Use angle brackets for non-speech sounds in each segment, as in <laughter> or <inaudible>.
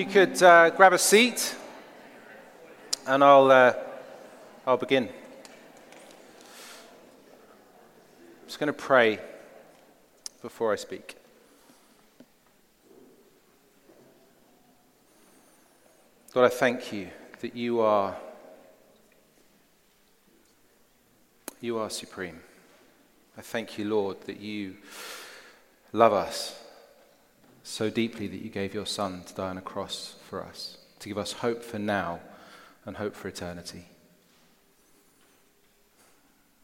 you could uh, grab a seat, and I'll, uh, I'll begin. I'm just going to pray before I speak. God, I thank you that you are you are supreme. I thank you, Lord, that you love us so deeply that you gave your Son to die on a cross for us, to give us hope for now and hope for eternity.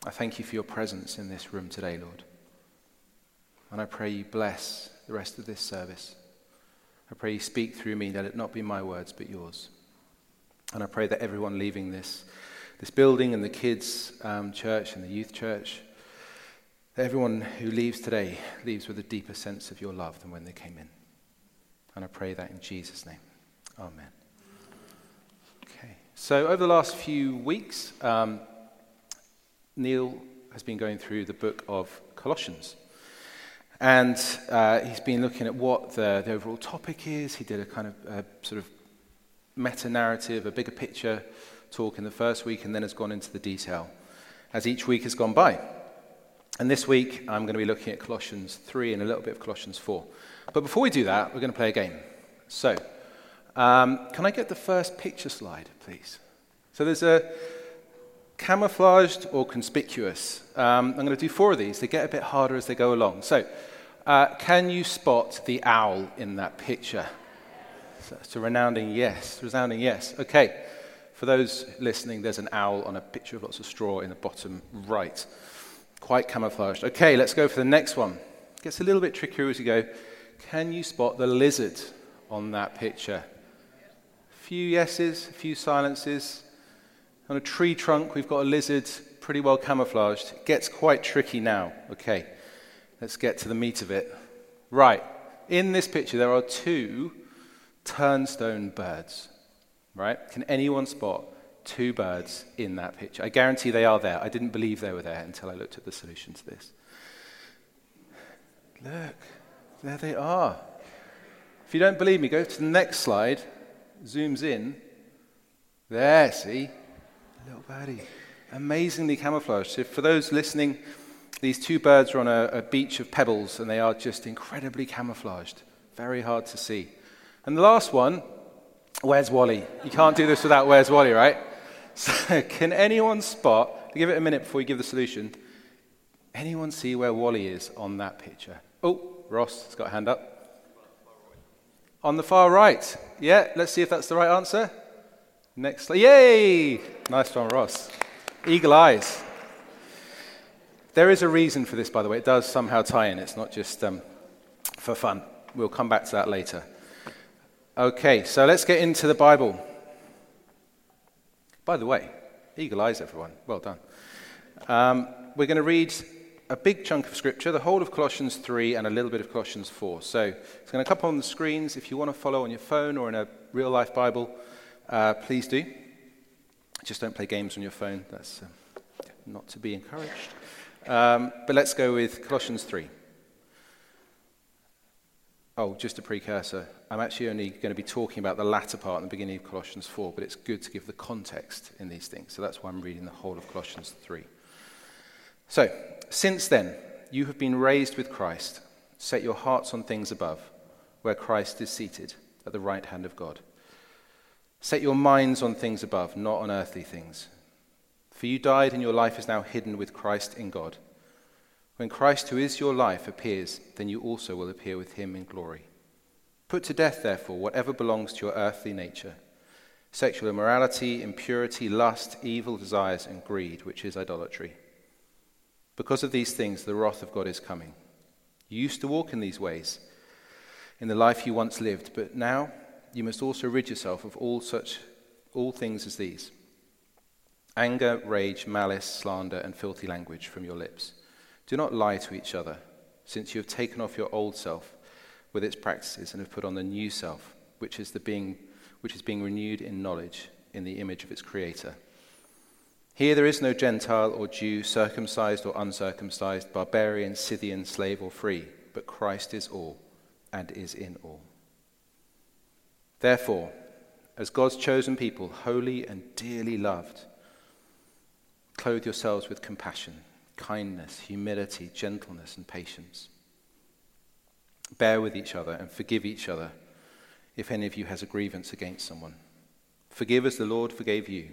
I thank you for your presence in this room today, Lord. And I pray you bless the rest of this service. I pray you speak through me, let it not be my words, but yours. And I pray that everyone leaving this, this building and the kids' um, church and the youth church that Everyone who leaves today leaves with a deeper sense of your love than when they came in. And I pray that in Jesus' name. Amen. Okay. So, over the last few weeks, um, Neil has been going through the book of Colossians. And uh, he's been looking at what the, the, overall topic is. He did a kind of sort of meta narrative, a bigger picture talk in the first week, and then has gone into the detail as each week has gone by. And this week, I'm going to be looking at Colossians 3 and a little bit of Colossians 4. But before we do that, we're going to play a game. So, um, can I get the first picture slide, please? So there's a camouflaged or conspicuous. Um, I'm going to do four of these. They get a bit harder as they go along. So, uh, can you spot the owl in that picture? So it's a resounding yes. Resounding yes. Okay. For those listening, there's an owl on a picture of lots of straw in the bottom right. Quite camouflaged. Okay, let's go for the next one. Gets a little bit trickier as you go. Can you spot the lizard on that picture? A few yeses, a few silences. On a tree trunk, we've got a lizard pretty well camouflaged. It gets quite tricky now. Okay, let's get to the meat of it. Right, in this picture, there are two turnstone birds. Right? Can anyone spot two birds in that picture. I guarantee they are there. I didn't believe they were there until I looked at the solution to this. Look, there they are. If you don't believe me, go to the next slide. Zooms in. There, see? Little birdie. Amazingly camouflaged. So, for those listening, these two birds are on a, a beach of pebbles and they are just incredibly camouflaged. Very hard to see. And the last one, where's Wally? You can't do this without where's Wally, right? <laughs> So, can anyone spot, give it a minute before you give the solution, anyone see where Wally is on that picture? Oh, Ross has got a hand up. On the far right. Yeah, let's see if that's the right answer. Next, yay! Nice one, Ross. Eagle eyes. There is a reason for this, by the way. It does somehow tie in. It's not just um, for fun. We'll come back to that later. Okay, so let's get into the Bible. By the way, eagle eyes, everyone. Well done. Um, we're going to read a big chunk of scripture, the whole of Colossians 3 and a little bit of Colossians 4. So it's going to come up on the screens. If you want to follow on your phone or in a real life Bible, uh, please do. Just don't play games on your phone. That's uh, not to be encouraged. Um, but let's go with Colossians 3. Oh, just a precursor. I'm actually only going to be talking about the latter part in the beginning of Colossians 4, but it's good to give the context in these things. So that's why I'm reading the whole of Colossians 3. So, since then, you have been raised with Christ. Set your hearts on things above, where Christ is seated at the right hand of God. Set your minds on things above, not on earthly things. For you died, and your life is now hidden with Christ in God. When Christ, who is your life, appears, then you also will appear with him in glory. Put to death, therefore, whatever belongs to your earthly nature sexual immorality, impurity, lust, evil desires, and greed, which is idolatry. Because of these things, the wrath of God is coming. You used to walk in these ways in the life you once lived, but now you must also rid yourself of all such all things as these anger, rage, malice, slander, and filthy language from your lips. Do not lie to each other, since you have taken off your old self with its practices and have put on the new self, which is, the being, which is being renewed in knowledge in the image of its creator. Here there is no Gentile or Jew, circumcised or uncircumcised, barbarian, Scythian, slave or free, but Christ is all and is in all. Therefore, as God's chosen people, holy and dearly loved, clothe yourselves with compassion, kindness, humility, gentleness, and patience. Bear with each other and forgive each other if any of you has a grievance against someone. Forgive as the Lord forgave you,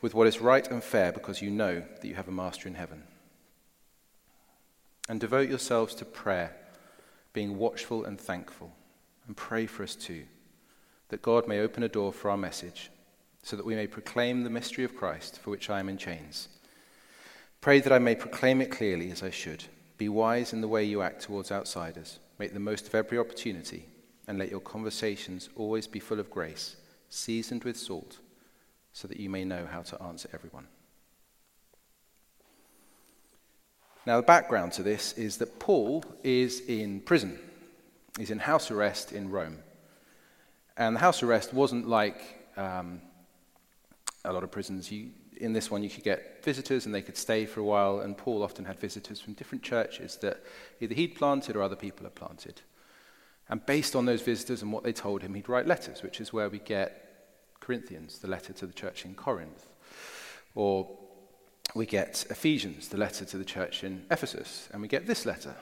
with what is right and fair because you know that you have a master in heaven. And devote yourselves to prayer, being watchful and thankful. And pray for us too, that God may open a door for our message, so that we may proclaim the mystery of Christ, for which I am in chains. Pray that I may proclaim it clearly as I should. Be wise in the way you act towards outsiders. Make the most of every opportunity, and let your conversations always be full of grace, seasoned with salt, so that you may know how to answer everyone. Now, the background to this is that Paul is in prison. He's in house arrest in Rome. And the house arrest wasn't like um, a lot of prisons. You, in this one, you could get visitors and they could stay for a while. And Paul often had visitors from different churches that either he'd planted or other people had planted. And based on those visitors and what they told him, he'd write letters, which is where we get Corinthians, the letter to the church in Corinth. Or we get Ephesians, the letter to the church in Ephesus, and we get this letter,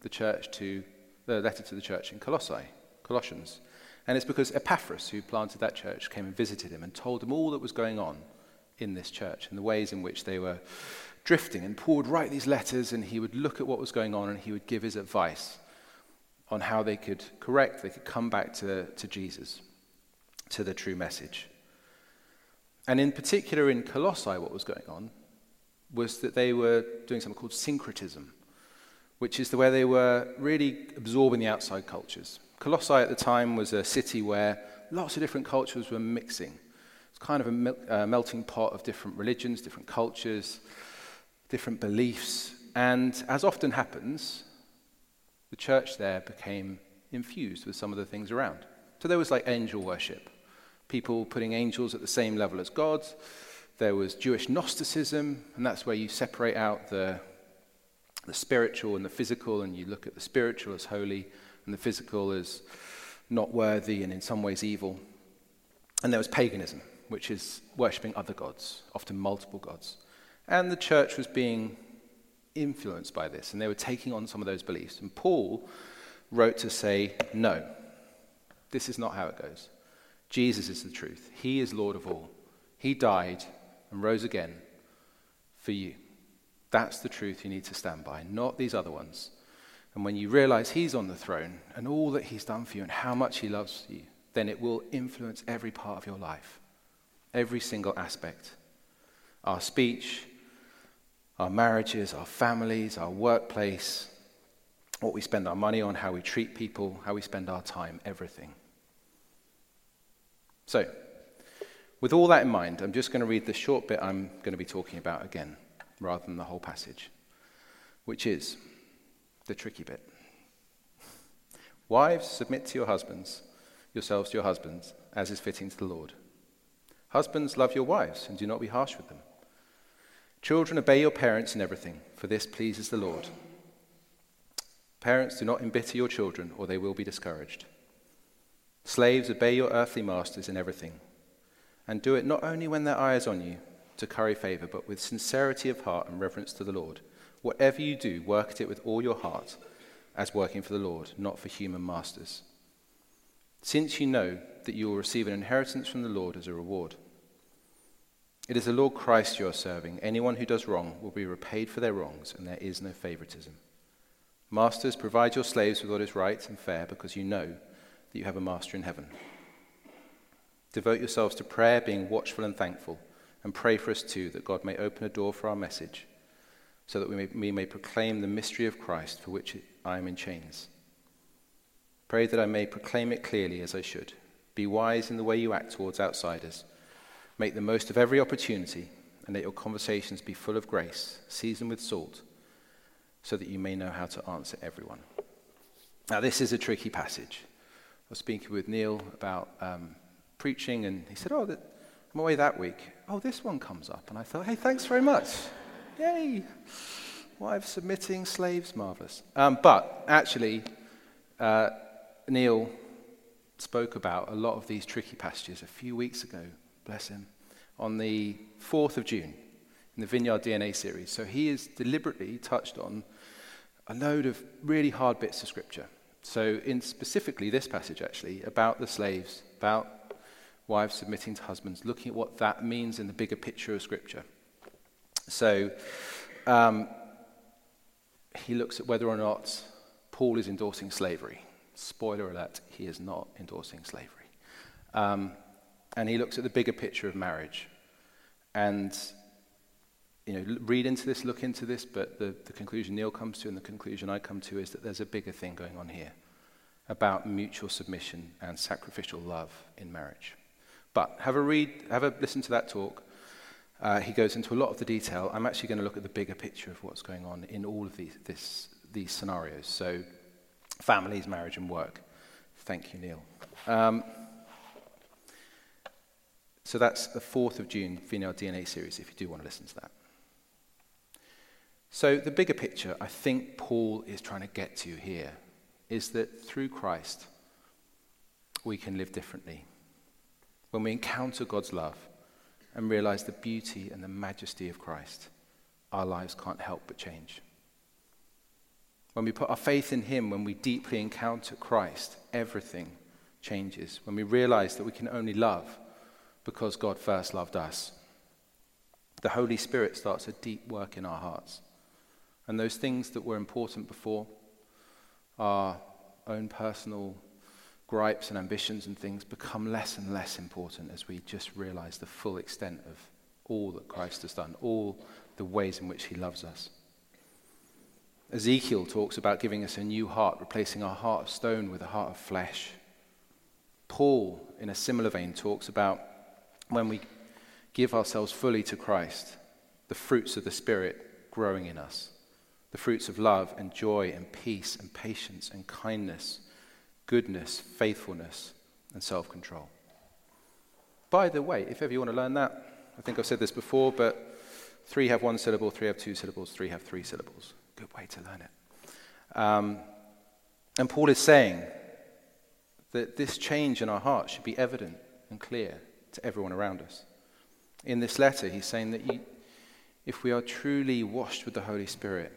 the church to the letter to the church in Colossae, Colossians. And it's because Epaphras, who planted that church, came and visited him and told him all that was going on in this church and the ways in which they were drifting. And Paul would write these letters and he would look at what was going on and he would give his advice on how they could correct, they could come back to, to Jesus, to the true message. And in particular in Colossae, what was going on was that they were doing something called syncretism, which is the way they were really absorbing the outside cultures. Colossae at the time was a city where lots of different cultures were mixing. It's kind of a uh, melting pot of different religions, different cultures, different beliefs. And as often happens, the church there became infused with some of the things around. So there was like angel worship, people putting angels at the same level as God. There was Jewish Gnosticism, and that's where you separate out the, the spiritual and the physical, and you look at the spiritual as holy and the physical as not worthy and in some ways evil. And there was paganism, which is worshipping other gods, often multiple gods. And the church was being influenced by this, and they were taking on some of those beliefs. And Paul wrote to say, No, this is not how it goes. Jesus is the truth. He is Lord of all. He died and rose again for you. That's the truth you need to stand by, not these other ones. And when you realize He's on the throne and all that He's done for you and how much He loves you, then it will influence every part of your life, every single aspect. Our speech, our marriages, our families, our workplace, what we spend our money on, how we treat people, how we spend our time, everything. So, with all that in mind, I'm just going to read the short bit I'm going to be talking about again, rather than the whole passage, which is the tricky bit. Wives, submit to your husbands, yourselves to your husbands, as is fitting to the Lord. Husbands, love your wives and do not be harsh with them. Children, obey your parents in everything, for this pleases the Lord. Parents, do not embitter your children, or they will be discouraged. Slaves, obey your earthly masters in everything, and do it not only when their eye is on you to curry favor, but with sincerity of heart and reverence to the Lord. Whatever you do, work at it with all your heart, as working for the Lord, not for human masters. Since you know that you will receive an inheritance from the Lord as a reward. It is the Lord Christ you are serving. Anyone who does wrong will be repaid for their wrongs, and there is no favoritism. Masters, provide your slaves with what is right and fair, because you know that you have a master in heaven. Devote yourselves to prayer, being watchful and thankful, and pray for us too, that God may open a door for our message, so that we may, we may proclaim the mystery of Christ, for which I am in chains. Pray that I may proclaim it clearly as I should. Be wise in the way you act towards outsiders Make the most of every opportunity, and let your conversations be full of grace, seasoned with salt, so that you may know how to answer everyone. Now, this is a tricky passage. I was speaking with Neil about um, preaching, and he said, Oh, I'm away that week. Oh, this one comes up. And I thought, Hey, thanks very much. Yay. Wives submitting, slaves, marvelous. Um, but actually, uh, Neil spoke about a lot of these tricky passages a few weeks ago bless him, on the 4th of June in the Vineyard DNA series. So he has deliberately touched on a load of really hard bits of scripture. So, in specifically this passage, actually, about the slaves, about wives submitting to husbands, looking at what that means in the bigger picture of scripture. So, um, he looks at whether or not Paul is endorsing slavery. Spoiler alert, he is not endorsing slavery. Um, and he looks at the bigger picture of marriage. And, you know, read into this, look into this, but the, the conclusion Neil comes to and the conclusion I come to is that there's a bigger thing going on here about mutual submission and sacrificial love in marriage. But have a read, have a listen to that talk. Uh, he goes into a lot of the detail. I'm actually going to look at the bigger picture of what's going on in all of these, this, these scenarios. So, families, marriage, and work. Thank you, Neil. Um, so that's the 4th of June Female DNA series, if you do want to listen to that. So, the bigger picture I think Paul is trying to get to here is that through Christ, we can live differently. When we encounter God's love and realize the beauty and the majesty of Christ, our lives can't help but change. When we put our faith in Him, when we deeply encounter Christ, everything changes. When we realize that we can only love because God first loved us. The Holy Spirit starts a deep work in our hearts. And those things that were important before, our own personal gripes and ambitions and things, become less and less important as we just realize the full extent of all that Christ has done, all the ways in which he loves us. Ezekiel talks about giving us a new heart, replacing our heart of stone with a heart of flesh. Paul, in a similar vein, talks about when we give ourselves fully to Christ, the fruits of the Spirit growing in us the fruits of love and joy and peace and patience and kindness, goodness, faithfulness, and self control. By the way, if ever you want to learn that, I think I've said this before, but three have one syllable, three have two syllables, three have three syllables. Good way to learn it. Um, and Paul is saying that this change in our hearts should be evident and clear to everyone around us. In this letter, he's saying that you, if we are truly washed with the Holy Spirit,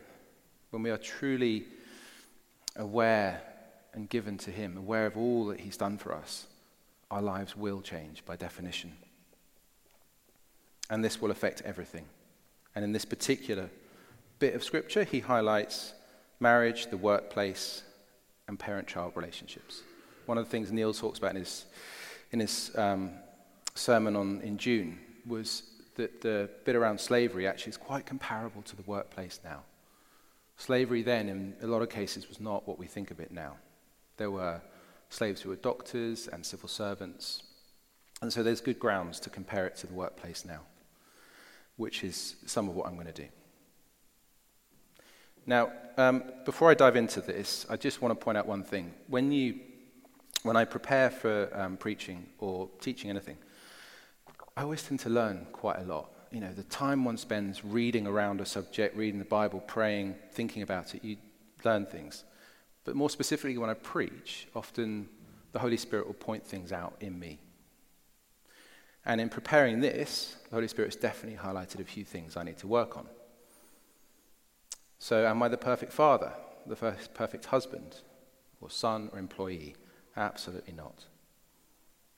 when we are truly aware and given to Him, aware of all that He's done for us, our lives will change by definition. And this will affect everything. And in this particular bit of Scripture, he highlights marriage, the workplace, and parent child relationships. One of the things Neil talks about in his, in his um, sermon on, in June was that the bit around slavery actually is quite comparable to the workplace now. Slavery then, in a lot of cases, was not what we think of it now. There were slaves who were doctors and civil servants. And so there's good grounds to compare it to the workplace now, which is some of what I'm going to do. Now, um, before I dive into this, I just want to point out one thing. When, you, when I prepare for um, preaching or teaching anything, I always tend to learn quite a lot. You know, the time one spends reading around a subject, reading the Bible, praying, thinking about it, you learn things. But more specifically, when I preach, often the Holy Spirit will point things out in me. And in preparing this, the Holy Spirit has definitely highlighted a few things I need to work on. So, am I the perfect father, the first perfect husband, or son, or employee? Absolutely not.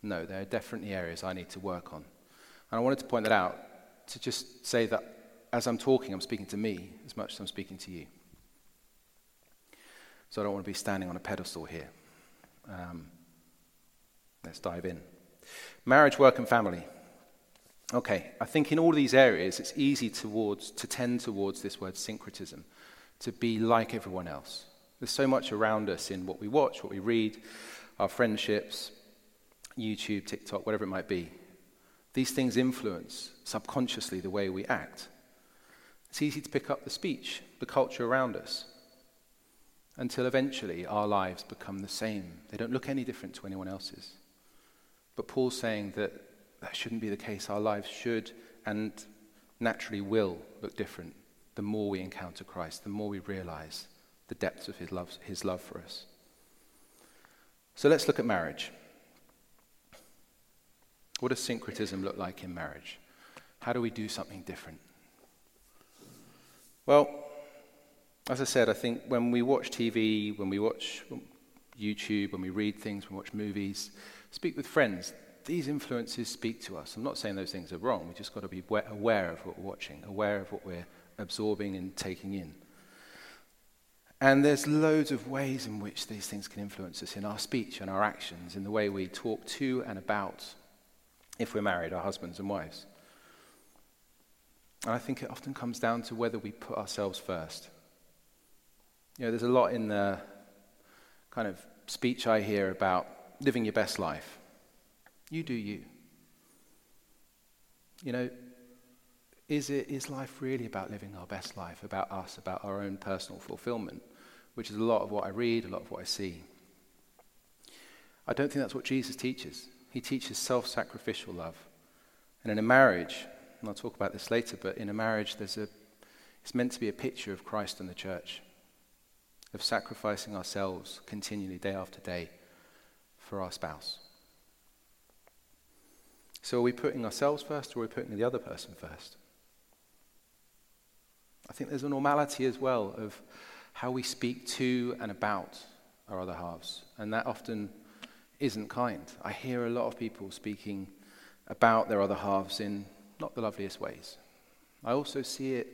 No, there are definitely areas I need to work on. And I wanted to point that out to just say that as I'm talking, I'm speaking to me as much as I'm speaking to you. So I don't want to be standing on a pedestal here. Um, let's dive in. Marriage, work, and family. Okay, I think in all these areas, it's easy towards, to tend towards this word syncretism, to be like everyone else. There's so much around us in what we watch, what we read, our friendships, YouTube, TikTok, whatever it might be. These things influence subconsciously the way we act. It's easy to pick up the speech, the culture around us, until eventually our lives become the same. They don't look any different to anyone else's. But Paul's saying that that shouldn't be the case. Our lives should and naturally will look different the more we encounter Christ, the more we realize the depths of his love, his love for us. So let's look at marriage. What does syncretism look like in marriage? How do we do something different? Well, as I said, I think when we watch TV, when we watch YouTube, when we read things, when we watch movies, speak with friends, these influences speak to us. I'm not saying those things are wrong. We've just got to be aware of what we're watching, aware of what we're absorbing and taking in. And there's loads of ways in which these things can influence us in our speech and our actions, in the way we talk to and about if we're married, our husbands and wives. And I think it often comes down to whether we put ourselves first. You know, there's a lot in the kind of speech I hear about living your best life. You do you. You know, is, it, is life really about living our best life, about us, about our own personal fulfillment, which is a lot of what I read, a lot of what I see? I don't think that's what Jesus teaches. He teaches self sacrificial love. And in a marriage, and I'll talk about this later, but in a marriage, there's a, it's meant to be a picture of Christ and the church, of sacrificing ourselves continually, day after day, for our spouse. So are we putting ourselves first or are we putting the other person first? I think there's a normality as well of how we speak to and about our other halves. And that often isn't kind. I hear a lot of people speaking about their other halves in not the loveliest ways. I also see it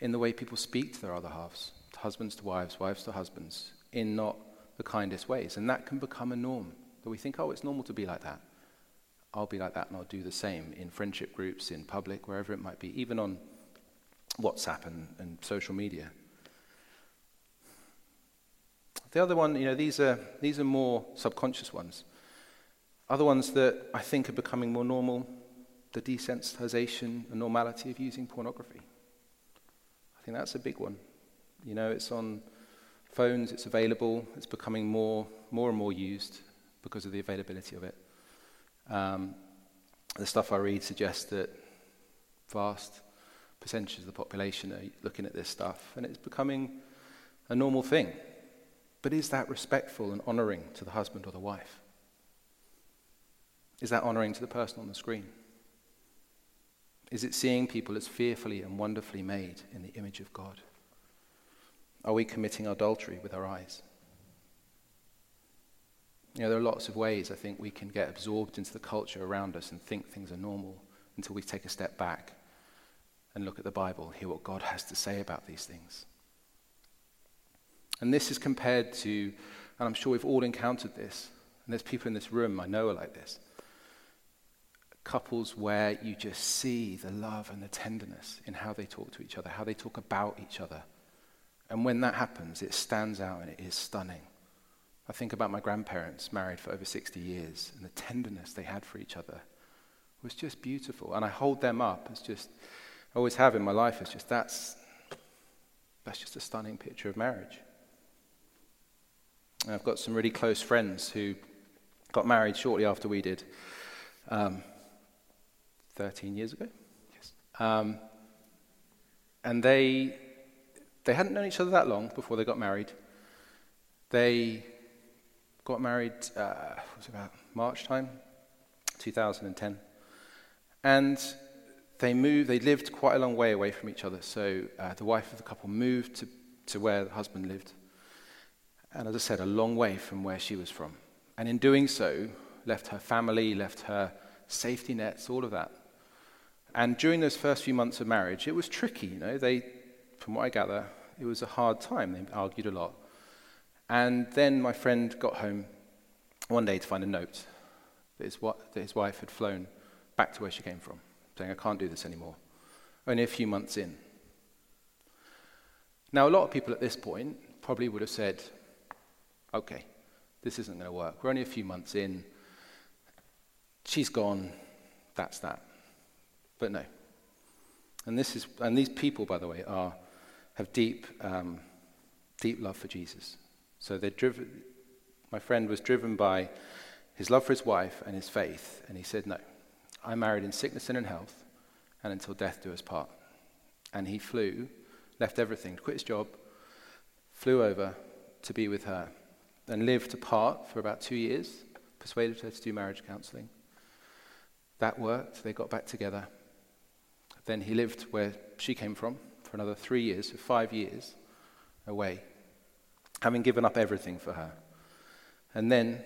in the way people speak to their other halves, husbands to wives, wives to husbands, in not the kindest ways. And that can become a norm that we think, oh, it's normal to be like that. I'll be like that and I'll do the same in friendship groups, in public, wherever it might be, even on WhatsApp and, and social media. The other one, you know, these are, these are more subconscious ones. Other ones that I think are becoming more normal, the desensitization and normality of using pornography. I think that's a big one. You know, it's on phones, it's available, it's becoming more, more and more used because of the availability of it. Um, the stuff I read suggests that vast percentages of the population are looking at this stuff, and it's becoming a normal thing. But is that respectful and honoring to the husband or the wife? Is that honoring to the person on the screen? Is it seeing people as fearfully and wonderfully made in the image of God? Are we committing adultery with our eyes? You know, there are lots of ways I think we can get absorbed into the culture around us and think things are normal until we take a step back and look at the Bible, hear what God has to say about these things. And this is compared to, and I'm sure we've all encountered this, and there's people in this room I know are like this couples where you just see the love and the tenderness in how they talk to each other, how they talk about each other. And when that happens, it stands out and it is stunning. I think about my grandparents, married for over 60 years, and the tenderness they had for each other was just beautiful. And I hold them up as just, I always have in my life, as just that's, that's just a stunning picture of marriage. And I've got some really close friends who got married shortly after we did. Um, 13 years ago. Yes. Um, and they, they hadn't known each other that long before they got married. They got married, uh, was about March time, 2010. And they moved, they lived quite a long way away from each other. So uh, the wife of the couple moved to, to where the husband lived. And as I said, a long way from where she was from. And in doing so, left her family, left her safety nets, all of that. And during those first few months of marriage, it was tricky, you know. They, from what I gather, it was a hard time. They argued a lot. And then my friend got home one day to find a note that his, that his wife had flown back to where she came from, saying, I can't do this anymore. Only a few months in. Now, a lot of people at this point probably would have said, okay, this isn't going to work. We're only a few months in. She's gone. That's that. But no. And, this is, and these people, by the way, are, have deep, um, deep love for Jesus. So they're driven, my friend was driven by his love for his wife and his faith, and he said, No, I'm married in sickness and in health, and until death do us part. And he flew, left everything, quit his job, flew over to be with her, and lived apart for about two years, persuaded her to do marriage counseling. That worked, they got back together. Then he lived where she came from for another three years, so five years away, having given up everything for her. And then,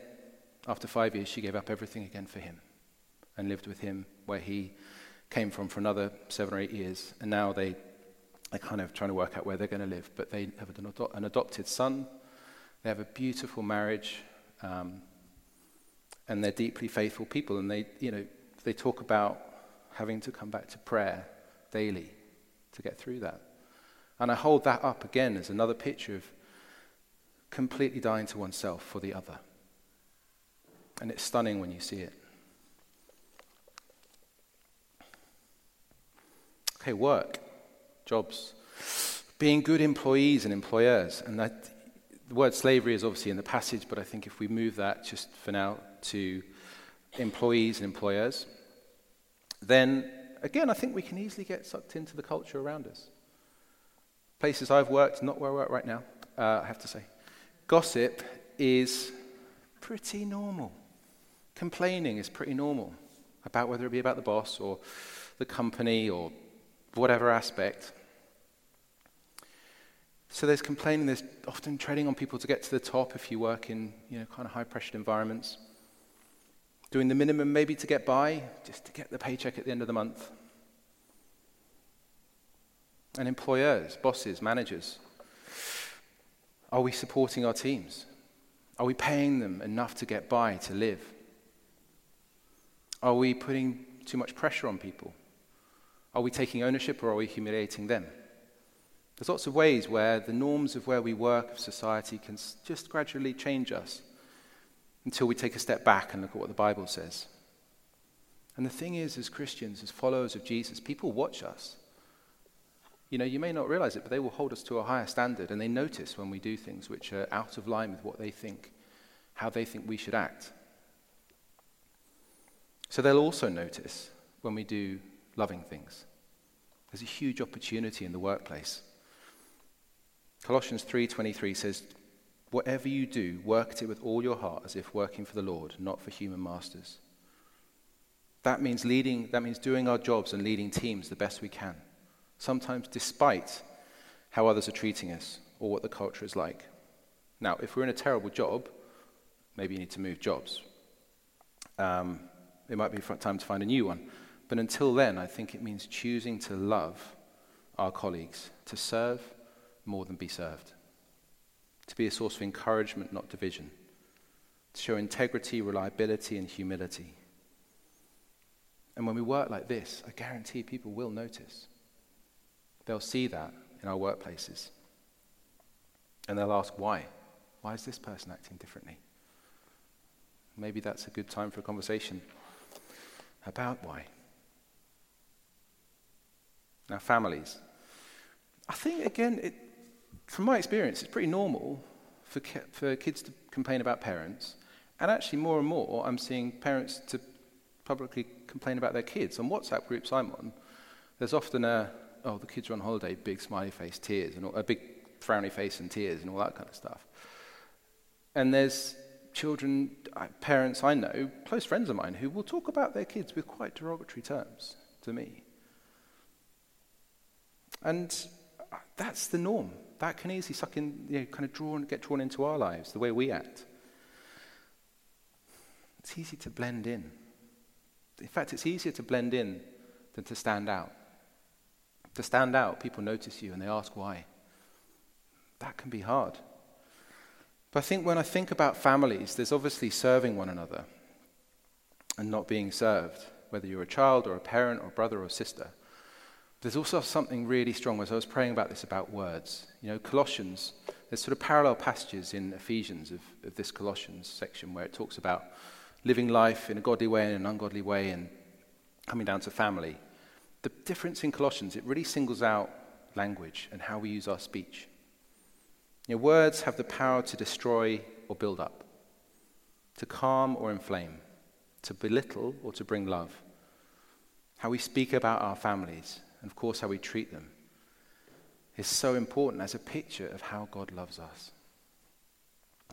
after five years, she gave up everything again for him and lived with him where he came from for another seven or eight years. And now they are kind of trying to work out where they're going to live. But they have an adopted son, they have a beautiful marriage, um, and they're deeply faithful people. And they, you know, they talk about having to come back to prayer daily to get through that. And I hold that up again as another picture of completely dying to oneself for the other. And it's stunning when you see it. Okay, work, jobs, being good employees and employers. And that, the word slavery is obviously in the passage, but I think if we move that just for now to employees and employers, then again, I think we can easily get sucked into the culture around us. Places I've worked, not where I work right now, uh, I have to say. Gossip is pretty normal. Complaining is pretty normal about whether it be about the boss or the company or whatever aspect. So there's complaining, there's often treading on people to get to the top if you work in you know, kind of high pressured environments. Doing the minimum maybe to get by, just to get the paycheck at the end of the month. And employers, bosses, managers, are we supporting our teams? Are we paying them enough to get by, to live? Are we putting too much pressure on people? Are we taking ownership or are we humiliating them? There's lots of ways where the norms of where we work, of society, can just gradually change us until we take a step back and look at what the Bible says. And the thing is, as Christians, as followers of Jesus, people watch us. You know, you may not realize it, but they will hold us to a higher standard and they notice when we do things which are out of line with what they think, how they think we should act. So they'll also notice when we do loving things. There's a huge opportunity in the workplace. Colossians 3:23 says, "Whatever you do, work at it with all your heart as if working for the Lord, not for human masters." That means leading, that means doing our jobs and leading teams the best we can, sometimes despite how others are treating us or what the culture is like. Now, if we're in a terrible job, maybe you need to move jobs. Um, it might be time to find a new one. But until then, I think it means choosing to love our colleagues, to serve more than be served, to be a source of encouragement, not division, to show integrity, reliability, and humility. And when we work like this, I guarantee people will notice. They'll see that in our workplaces. And they'll ask, why? Why is this person acting differently? Maybe that's a good time for a conversation about why. Now, families. I think, again, it, from my experience, it's pretty normal for, for kids to complain about parents. And actually, more and more, I'm seeing parents to publicly complain about their kids. On WhatsApp groups I'm on, there's often a, oh, the kids are on holiday, big smiley face, tears, and all, a big frowny face and tears and all that kind of stuff. And there's children, uh, parents I know, close friends of mine, who will talk about their kids with quite derogatory terms to me. And uh, that's the norm. That can easily suck in, you know, kind of draw and get drawn into our lives, the way we act. It's easy to blend in. In fact, it's easier to blend in than to stand out. To stand out, people notice you and they ask why. That can be hard. But I think when I think about families, there's obviously serving one another and not being served, whether you're a child or a parent or brother or sister. There's also something really strong as I was praying about this about words. You know, Colossians, there's sort of parallel passages in Ephesians of, of this Colossians section where it talks about living life in a godly way and an ungodly way and coming down to family. The difference in Colossians, it really singles out language and how we use our speech. You know, words have the power to destroy or build up, to calm or inflame, to belittle or to bring love. How we speak about our families, and of course, how we treat them, is so important as a picture of how God loves us.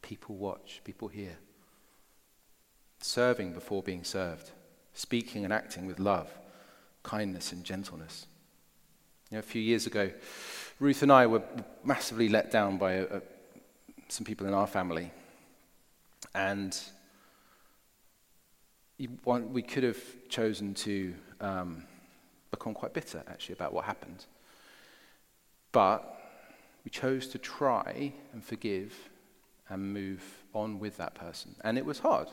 People watch, people hear. Serving before being served, speaking and acting with love, kindness, and gentleness. You know, a few years ago, Ruth and I were massively let down by a, a, some people in our family. And we could have chosen to um, become quite bitter, actually, about what happened. But we chose to try and forgive and move on with that person. And it was hard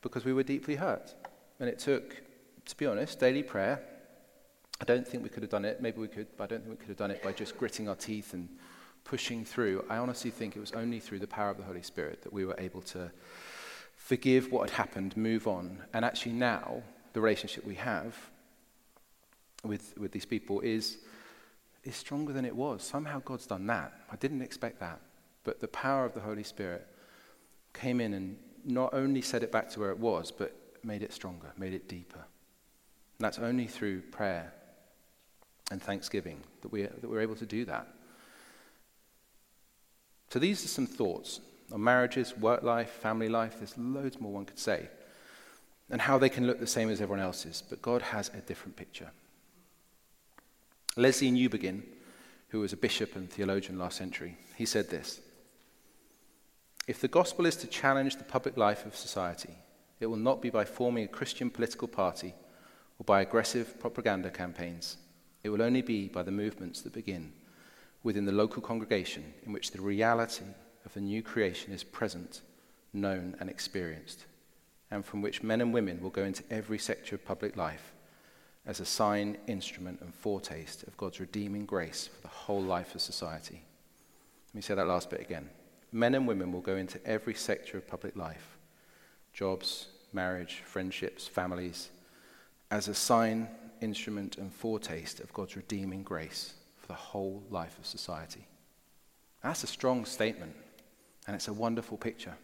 because we were deeply hurt. And it took, to be honest, daily prayer I don't think we could have done it. Maybe we could, but I don't think we could have done it by just gritting our teeth and pushing through. I honestly think it was only through the power of the Holy Spirit that we were able to forgive what had happened, move on. And actually, now, the relationship we have with, with these people is, is stronger than it was. Somehow, God's done that. I didn't expect that. But the power of the Holy Spirit came in and not only set it back to where it was, but made it stronger, made it deeper. And that's only through prayer and thanksgiving that, we, that we're able to do that. So these are some thoughts on marriages, work life, family life. There's loads more one could say. And how they can look the same as everyone else's. But God has a different picture. Lesslie Newbigin, who was a bishop and theologian last century, he said this If the gospel is to challenge the public life of society, it will not be by forming a Christian political party or by aggressive propaganda campaigns. It will only be by the movements that begin within the local congregation in which the reality of the new creation is present, known, and experienced, and from which men and women will go into every sector of public life as a sign, instrument, and foretaste of God's redeeming grace for the whole life of society. Let me say that last bit again. Men and women will go into every sector of public life jobs, marriage, friendships, families as a sign, instrument, and foretaste of God's redeeming grace for the whole life of society. That's a strong statement, and it's a wonderful picture.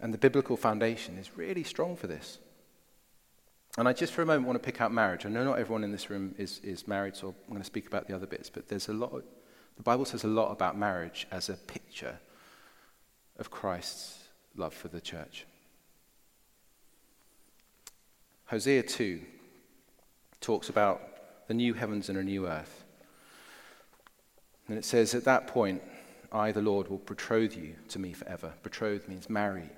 And the biblical foundation is really strong for this. And I just for a moment want to pick out marriage. I know not everyone in this room is, is married, so I'm going to speak about the other bits, but there's a lot, of, the Bible says a lot about marriage as a picture of Christ's love for the church. Hosea 2 talks about the new heavens and a new earth. And it says, At that point, I, the Lord, will betroth you to me forever. Betroth means marry,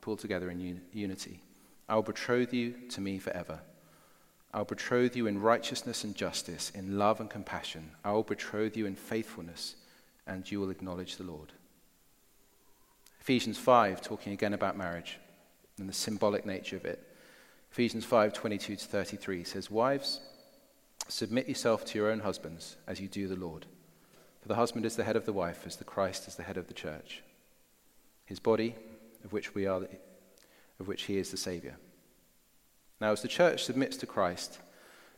pull together in un- unity. I will betroth you to me forever. I will betroth you in righteousness and justice, in love and compassion. I will betroth you in faithfulness, and you will acknowledge the Lord. Ephesians 5, talking again about marriage and the symbolic nature of it. Ephesians 5 22 to 33 says, Wives, submit yourself to your own husbands as you do the Lord. For the husband is the head of the wife, as the Christ is the head of the church, his body, of which, we are of which he is the Savior. Now, as the church submits to Christ,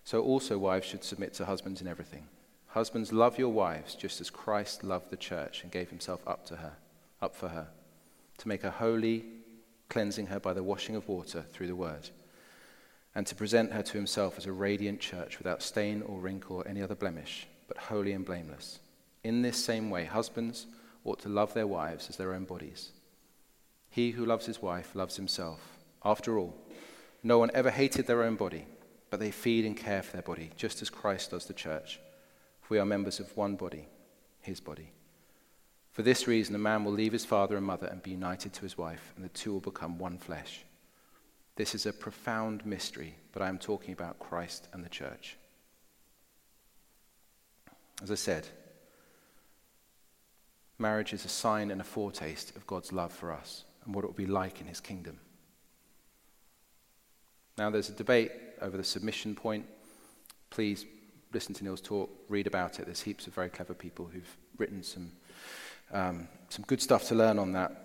so also wives should submit to husbands in everything. Husbands, love your wives just as Christ loved the church and gave himself up to her, up for her, to make her holy, cleansing her by the washing of water through the word and to present her to himself as a radiant church without stain or wrinkle or any other blemish, but holy and blameless. In this same way, husbands ought to love their wives as their own bodies. He who loves his wife loves himself. After all, no one ever hated their own body, but they feed and care for their body, just as Christ does the church. For we are members of one body, his body. For this reason, a man will leave his father and mother and be united to his wife, and the two will become one flesh. This is a profound mystery, but I am talking about Christ and the church. As I said, marriage is a sign and a foretaste of God's love for us and what it will be like in his kingdom. Now, there's a debate over the submission point. Please listen to Neil's talk, read about it. There's heaps of very clever people who've written some, um, some good stuff to learn on that.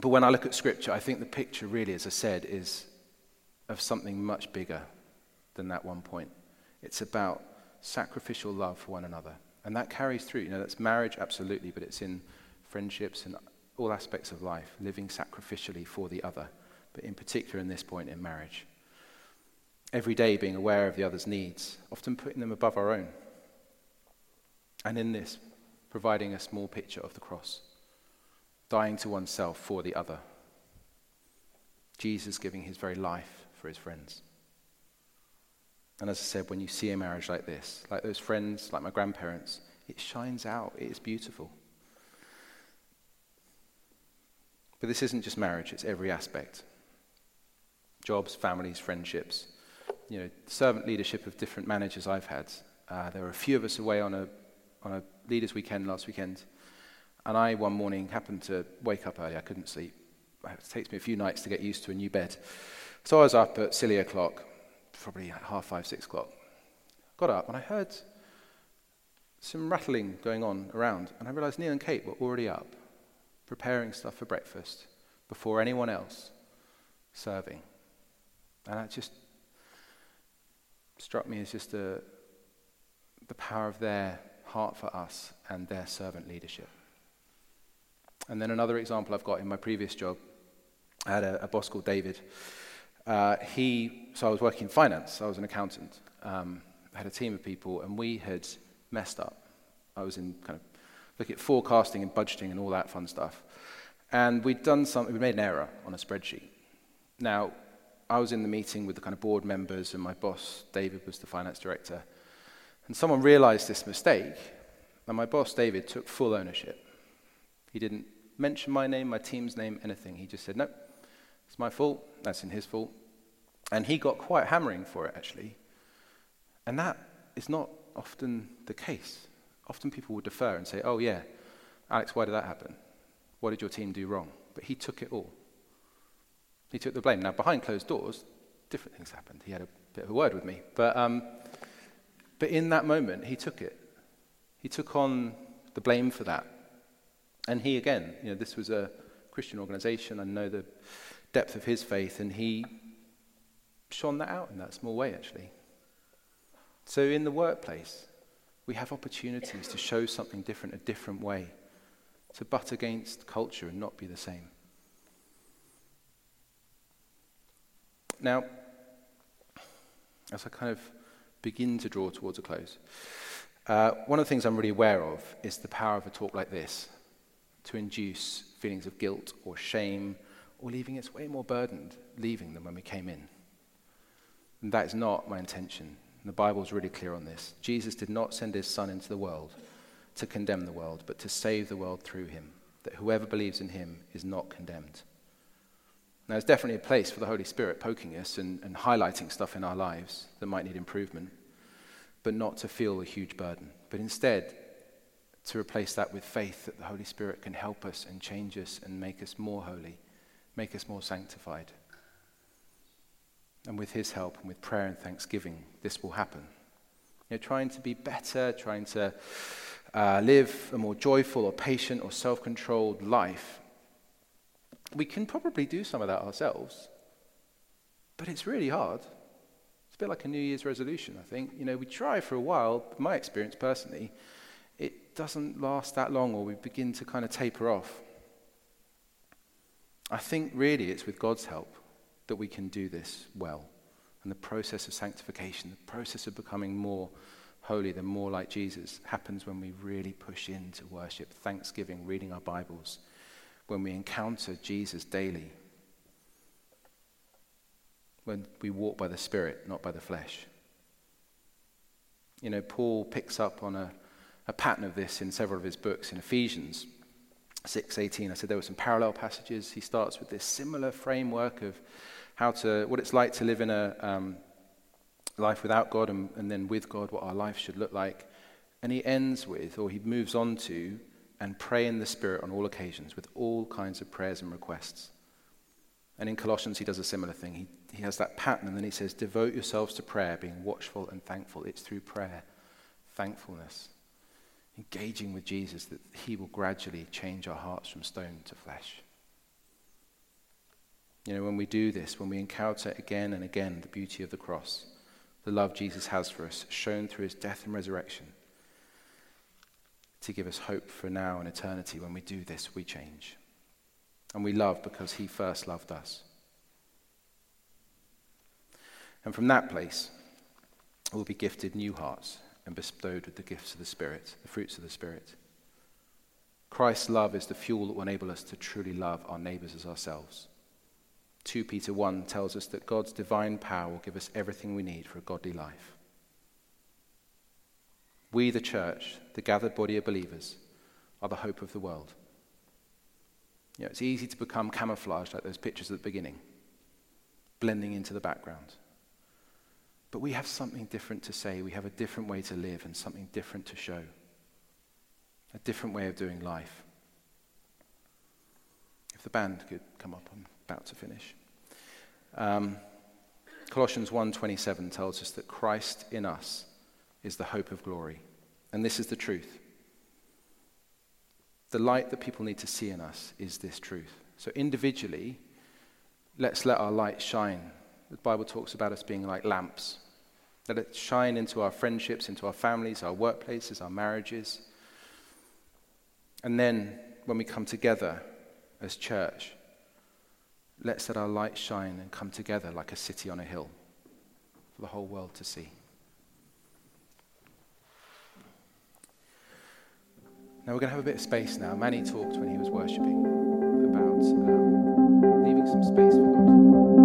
But when I look at Scripture, I think the picture really, as I said, is of something much bigger than that one point. It's about sacrificial love for one another. And that carries through. You know, that's marriage, absolutely, but it's in friendships and all aspects of life, living sacrificially for the other, but in particular in this point in marriage. Every day being aware of the other's needs, often putting them above our own. And in this, providing a small picture of the cross dying to oneself for the other. Jesus giving his very life for his friends. And as I said, when you see a marriage like this, like those friends, like my grandparents, it shines out. It is beautiful. But this isn't just marriage, it's every aspect jobs, families, friendships. You know, servant leadership of different managers I've had. Uh, there were a few of us away on a, on a leaders' weekend last weekend. And I, one morning, happened to wake up early. I couldn't sleep. It takes me a few nights to get used to a new bed. So I was up at silly o'clock, probably half five, six o'clock. Got up and I heard some rattling going on around. And I realized Neil and Kate were already up, preparing stuff for breakfast before anyone else serving. And that just struck me as just a, the power of their heart for us and their servant leadership. And then another example I've got in my previous job, I had a, a boss called David. Uh, he, so I was working in finance, I was an accountant. Um, I had a team of people, and we had messed up. I was in kind of looking at forecasting and budgeting and all that fun stuff. And we'd done something, we made an error on a spreadsheet. Now, I was in the meeting with the kind of board members, and my boss, David, was the finance director. And someone realized this mistake, and my boss, David, took full ownership. He didn't mention my name, my team's name, anything. He just said, no, it's my fault. That's in his fault. And he got quite hammering for it, actually. And that is not often the case. Often people will defer and say, oh, yeah, Alex, why did that happen? What did your team do wrong? But he took it all. He took the blame. Now, behind closed doors, different things happened. He had a bit of a word with me. But, um, but in that moment, he took it. He took on the blame for that. And he, again, you know, this was a Christian organization. I know the depth of his faith, and he shone that out in that small way, actually. So in the workplace, we have opportunities to show something different, a different way, to butt against culture and not be the same. Now, as I kind of begin to draw towards a close, uh, one of the things I'm really aware of is the power of a talk like this to induce feelings of guilt or shame or leaving us way more burdened leaving than when we came in. And that is not my intention. The Bible is really clear on this. Jesus did not send his Son into the world to condemn the world, but to save the world through him, that whoever believes in him is not condemned. Now, there's definitely a place for the Holy Spirit poking us and, and highlighting stuff in our lives that might need improvement, but not to feel a huge burden, but instead to replace that with faith that the Holy Spirit can help us and change us and make us more holy, make us more sanctified. And with His help and with prayer and thanksgiving, this will happen. You know, trying to be better, trying to uh, live a more joyful or patient or self controlled life, we can probably do some of that ourselves, but it's really hard. It's a bit like a New Year's resolution, I think. You know, we try for a while, my experience personally, it doesn't last that long or we begin to kind of taper off. I think really it's with God's help that we can do this well And the process of sanctification, the process of becoming more holy, the more like Jesus, happens when we really push into worship, thanksgiving, reading our Bibles, when we encounter Jesus daily, when we walk by the Spirit, not by the flesh. You know, Paul picks up on a, a pattern of this in several of his books. In Ephesians 6:18, I said there were some parallel passages. He starts with this similar framework of how to, what it's like to live in a um, life without God and, and then with God, what our life should look like. And he ends with, or he moves on to, and pray in the Spirit on all occasions with all kinds of prayers and requests. And in Colossians, he does a similar thing. He, he has that pattern, and then he says, Devote yourselves to prayer, being watchful and thankful. It's through prayer, thankfulness, engaging with Jesus that he will gradually change our hearts from stone to flesh. You know, when we do this, when we encounter again and again the beauty of the cross, the love Jesus has for us, shown through his death and resurrection, to give us hope for now and eternity, when we do this, we change. And we love because he first loved us. And from that place, we'll be gifted new hearts and bestowed with the gifts of the Spirit, the fruits of the Spirit. Christ's love is the fuel that will enable us to truly love our neighbors as ourselves. 2 Peter 1 tells us that God's divine power will give us everything we need for a godly life. We, the church, the gathered body of believers, are the hope of the world. You know, it's easy to become camouflaged like those pictures at the beginning, blending into the background. But we have something different to say. We have a different way to live and something different to show, a different way of doing life. If the band could come up, I'm about to finish. Um, Colossians 1:27 tells us that Christ in us is the hope of glory, and this is the truth. The light that people need to see in us is this truth. So individually, let's let our light shine. The Bible talks about us being like lamps. Let it shine into our friendships, into our families, our workplaces, our marriages. And then when we come together as church, let's let our light shine and come together like a city on a hill for the whole world to see. Now we're going to have a bit of space now. Manny talked when he was worshipping about um, leaving some space for God.